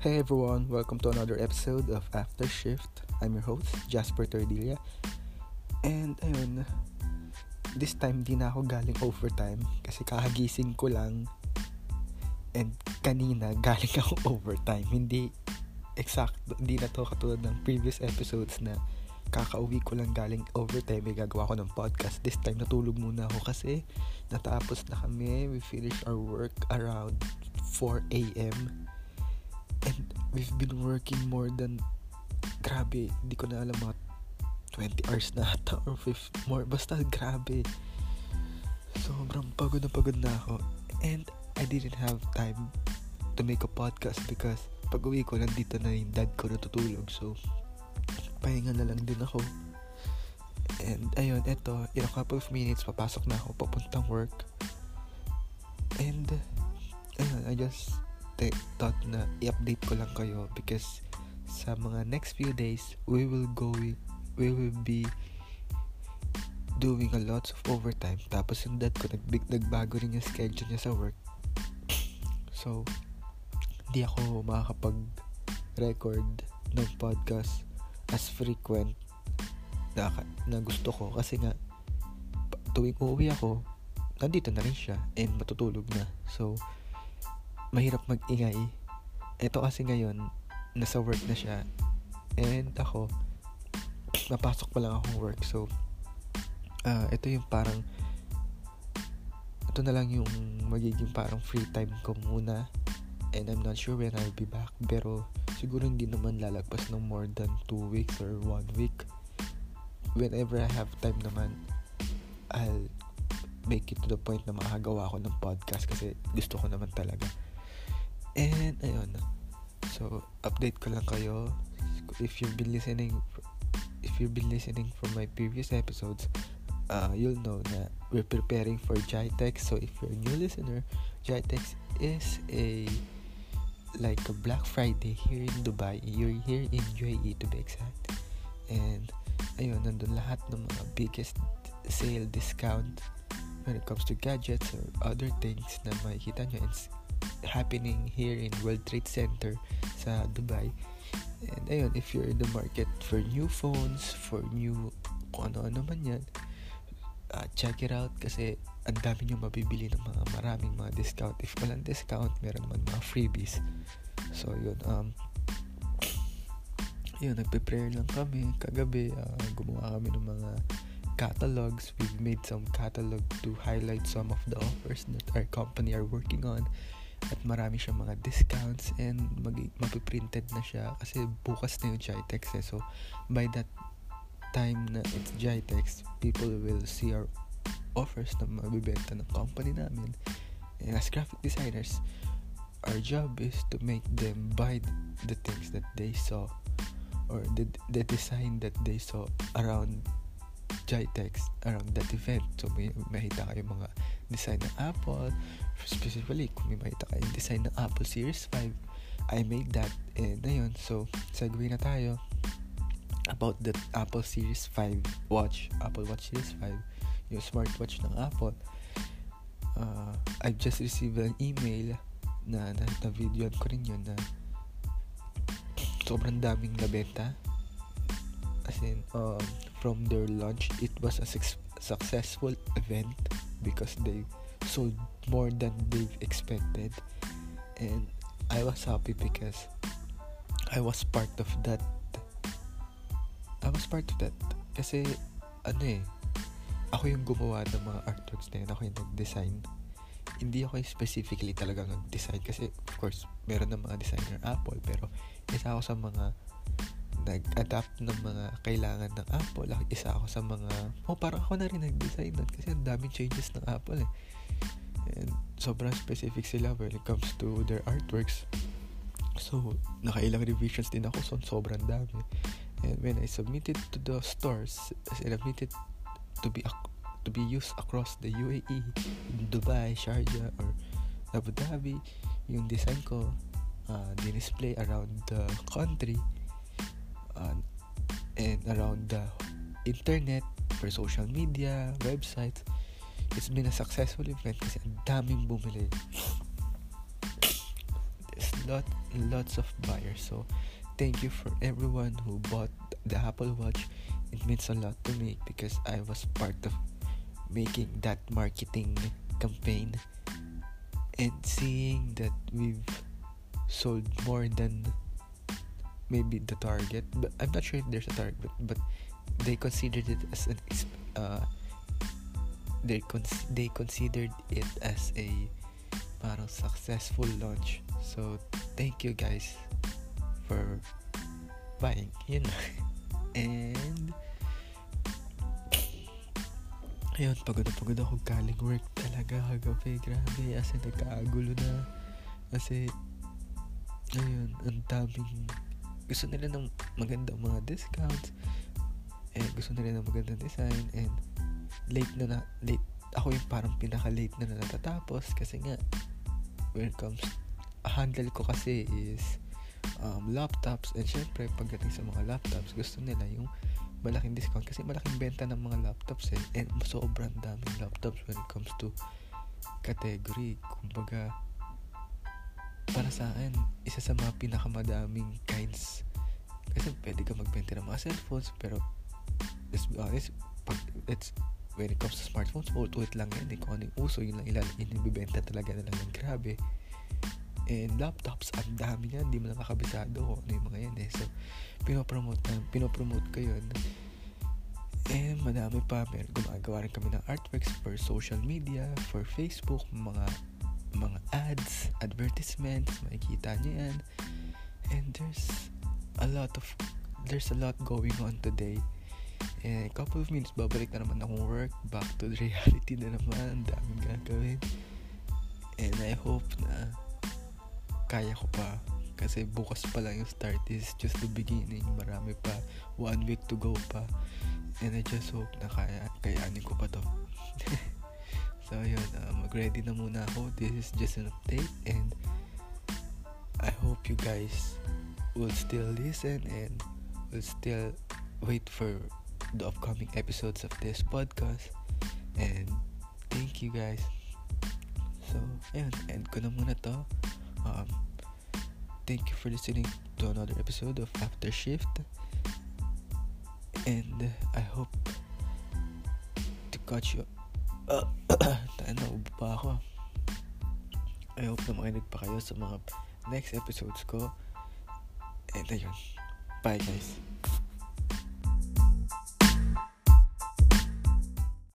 Hey everyone, welcome to another episode of After Shift. I'm your host, Jasper Tordilla. And ayun, this time di na ako galing overtime kasi kakagising ko lang and kanina galing ako overtime. Hindi exact, hindi na to katulad ng previous episodes na kakauwi ko lang galing overtime may gagawa ko ng podcast this time natulog muna ako kasi natapos na kami we finished our work around 4 a.m. we've been working more than grabe hindi ko na alam mga 20 hours na ata or 5 more basta grabe sobrang pagod na pagod na ako and I didn't have time to make a podcast because pag uwi ko nandito na yung dad ko natutulog so pahinga na lang din ako. And ayun, eto, in a couple of minutes, papasok na ako papuntang work. And, ayun, I just th- thought na i-update ko lang kayo because sa mga next few days, we will go, we will be doing a lots of overtime. Tapos yung dad ko, nag nagbago rin yung schedule niya sa work. So, hindi ako makakapag-record ng podcast as frequent na, na gusto ko kasi nga tuwing uuwi ako nandito na rin siya and matutulog na so mahirap magingay. Ito kasi ngayon nasa work na siya. And ako napasok pa lang akong work. So uh, ito yung parang ito na lang yung magiging parang free time ko muna. And I'm not sure when I'll be back. Pero siguro hindi naman lalagpas ng more than 2 weeks or 1 week. Whenever I have time naman I'll make it to the point na makagawa ako ng podcast kasi gusto ko naman talaga and ayun so update ko lang kayo if you've been listening if you've been listening from my previous episodes uh, you'll know na we're preparing for Jitex so if you're a new listener Jitex is a like a Black Friday here in Dubai. You're here in UAE to be exact. And ayun, nandun lahat ng mga biggest sale discount when it comes to gadgets or other things na makikita nyo. It's happening here in World Trade Center sa Dubai. And ayun, if you're in the market for new phones, for new kung ano-ano man yan, uh, check it out kasi ang dami nyo mabibili ng mga maraming mga discount. If walang discount, meron naman mga freebies. So, yun. Um, yun, nagpe-prayer lang kami. Kagabi, uh, gumawa kami ng mga catalogs. We've made some catalog to highlight some of the offers that our company are working on. At marami siyang mga discounts and mag mapiprinted na siya kasi bukas na yung Jitex eh. So, by that time na it's Jitex, people will see our offers na mabibenta ng company namin. And as graphic designers, our job is to make them buy the things that they saw or the, the design that they saw around Jitex, around that event. So, may makita kayo mga design ng Apple. Specifically, kung may makita kayo design ng Apple Series 5, I made that. And ayun, so, segue na tayo about the Apple Series 5 watch, Apple Watch Series 5, yung smartwatch ng Apple. Uh, I just received an email na, na, na video ko rin yun na sobrang daming nabenta. As in, um, from their launch, it was a su- successful event because they sold more than they've expected. And I was happy because I was part of that I was part of that. Kasi, ano eh, ako yung gumawa ng mga artworks na yun. Ako yung nag-design. Hindi ako yung specifically talaga nag-design. Kasi, of course, meron ng mga designer Apple. Pero, isa ako sa mga nag-adapt ng mga kailangan ng Apple. Isa ako sa mga, oh, parang ako na rin nag-design nun. Kasi ang daming changes ng Apple eh. And sobrang specific sila when it comes to their artworks. So, nakailang revisions din ako. So, sobrang dami. And when I submitted to the stores, I submitted to be to be used across the UAE, Dubai, Sharjah, or Abu Dhabi, yung design ko uh, display around the country uh, and around the internet for social media, websites. It's been a successful event kasi ang daming bumili. there's lot lots of buyers so thank you for everyone who bought the apple watch it means a lot to me because i was part of making that marketing campaign and seeing that we've sold more than maybe the target but i'm not sure if there's a target but, but they considered it as an uh, they cons- they considered it as a parang successful launch. So thank you guys for buying know and ayun pagod na pagod ako galing work talaga kagabi grabe as in nagkaagulo na. Kasi ayun ang daming gusto nila ng magandang mga discounts. And gusto nila ng magandang design. And late na na late ako yung parang pinaka late na na natatapos. Kasi nga when it comes handle ko kasi is um, laptops. And syempre pagdating sa mga laptops gusto nila yung malaking discount. Kasi malaking benta ng mga laptops eh. And sobrang daming laptops when it comes to category. Kumbaga para sa akin isa sa mga pinakamadaming kinds kasi pwede ka magbenta ng mga cellphones pero let's be honest pag it's when it comes to smartphones, ultuit lang yan. Eh. Kung ano yung uso, yun lang ilan, inibibenta talaga na lang ng grabe. And laptops, ang dami yan. Hindi mo lang kakabisado kung ano yung mga yan eh. So, pinopromote na, pinopromote ko yun. And madami pa. Meron gumagawa rin kami ng artworks for social media, for Facebook, mga mga ads, advertisements, makikita niyo yan. And there's a lot of there's a lot going on today And a couple of minutes, babalik na naman akong work. Back to the reality na naman. Ang daming gagawin. And I hope na kaya ko pa. Kasi bukas pa lang yung start is just the beginning. Marami pa. One week to go pa. And I just hope na kaya, kayanin ko pa to. so yun, mag-ready na muna ako. This is just an update and I hope you guys will still listen and will still wait for the upcoming episodes of this podcast. And thank you guys. So, ayun, end ko na muna to. Um, thank you for listening to another episode of After Shift. And I hope to catch you. Uh, tayo na, ubo pa ako. I hope na makinig pa kayo sa mga next episodes ko. And ayun. Bye guys.